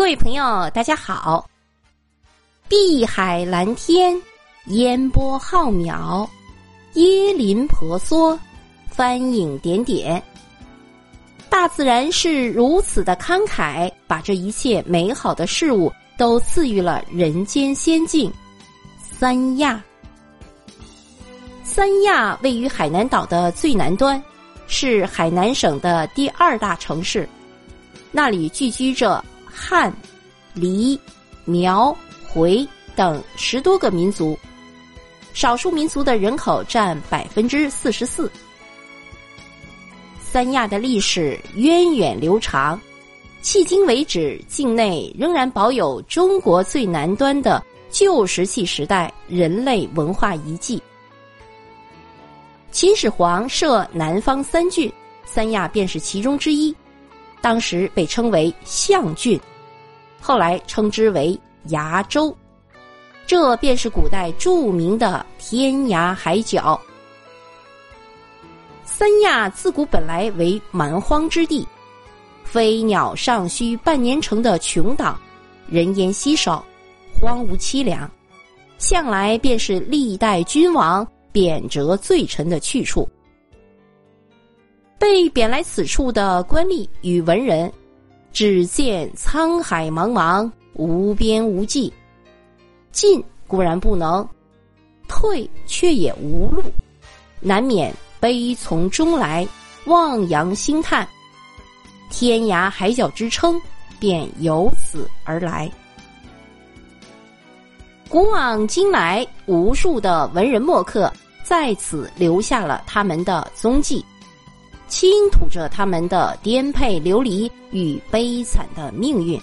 各位朋友，大家好。碧海蓝天，烟波浩渺，椰林婆娑，帆影点点。大自然是如此的慷慨，把这一切美好的事物都赐予了人间仙境——三亚。三亚位于海南岛的最南端，是海南省的第二大城市，那里聚居着汉、黎、苗、回等十多个民族，少数民族的人口占百分之四十四。三亚的历史源远流长，迄今为止，境内仍然保有中国最南端的旧石器时代人类文化遗迹。秦始皇设南方三郡，三亚便是其中之一，当时被称为象郡，后来称之为崖州，这便是古代著名的天涯海角。三亚自古本来为蛮荒之地，飞鸟尚需半年成的穷岛，人烟稀少，荒芜凄凉，向来便是历代君王贬谪罪臣的去处。被贬来此处的官吏与文人，只见沧海茫茫，无边无际，进固然不能，退却也无路，难免。悲从中来，望洋兴叹，天涯海角之称便由此而来。古往今来，无数的文人墨客在此留下了他们的踪迹，倾吐着他们的颠沛流离与悲惨的命运。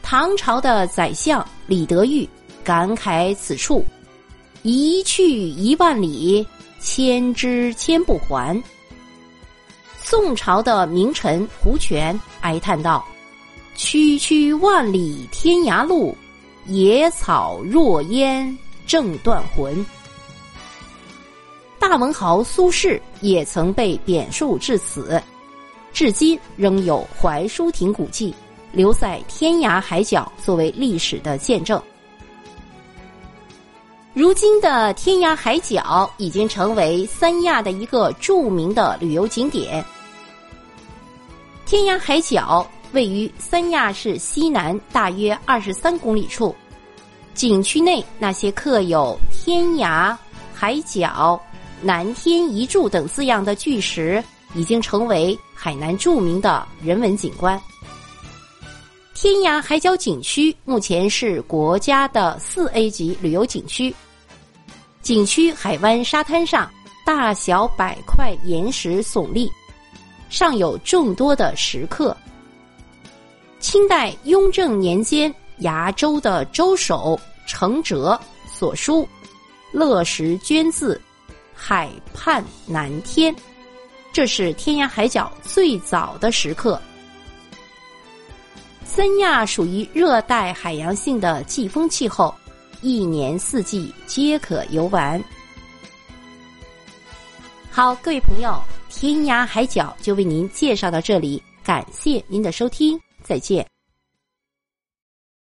唐朝的宰相李德裕感慨此处：“一去一万里。”千之千不还。宋朝的名臣胡权哀叹道：“区区万里天涯路，野草若烟正断魂。”大文豪苏轼也曾被贬黜至此，至今仍有槐树亭古迹留在天涯海角，作为历史的见证。如今的天涯海角已经成为三亚的一个著名的旅游景点。天涯海角位于三亚市西南大约二十三公里处，景区内那些刻有“天涯海角”“南天一柱”等字样的巨石，已经成为海南著名的人文景观。天涯海角景区目前是国家的四 A 级旅游景区。景区海湾沙滩上，大小百块岩石耸立，上有众多的石刻。清代雍正年间，崖州的州守程哲所书“乐石捐字，海畔南天”，这是天涯海角最早的时刻。三亚属于热带海洋性的季风气候。一年四季皆可游玩。好，各位朋友，天涯海角就为您介绍到这里，感谢您的收听，再见。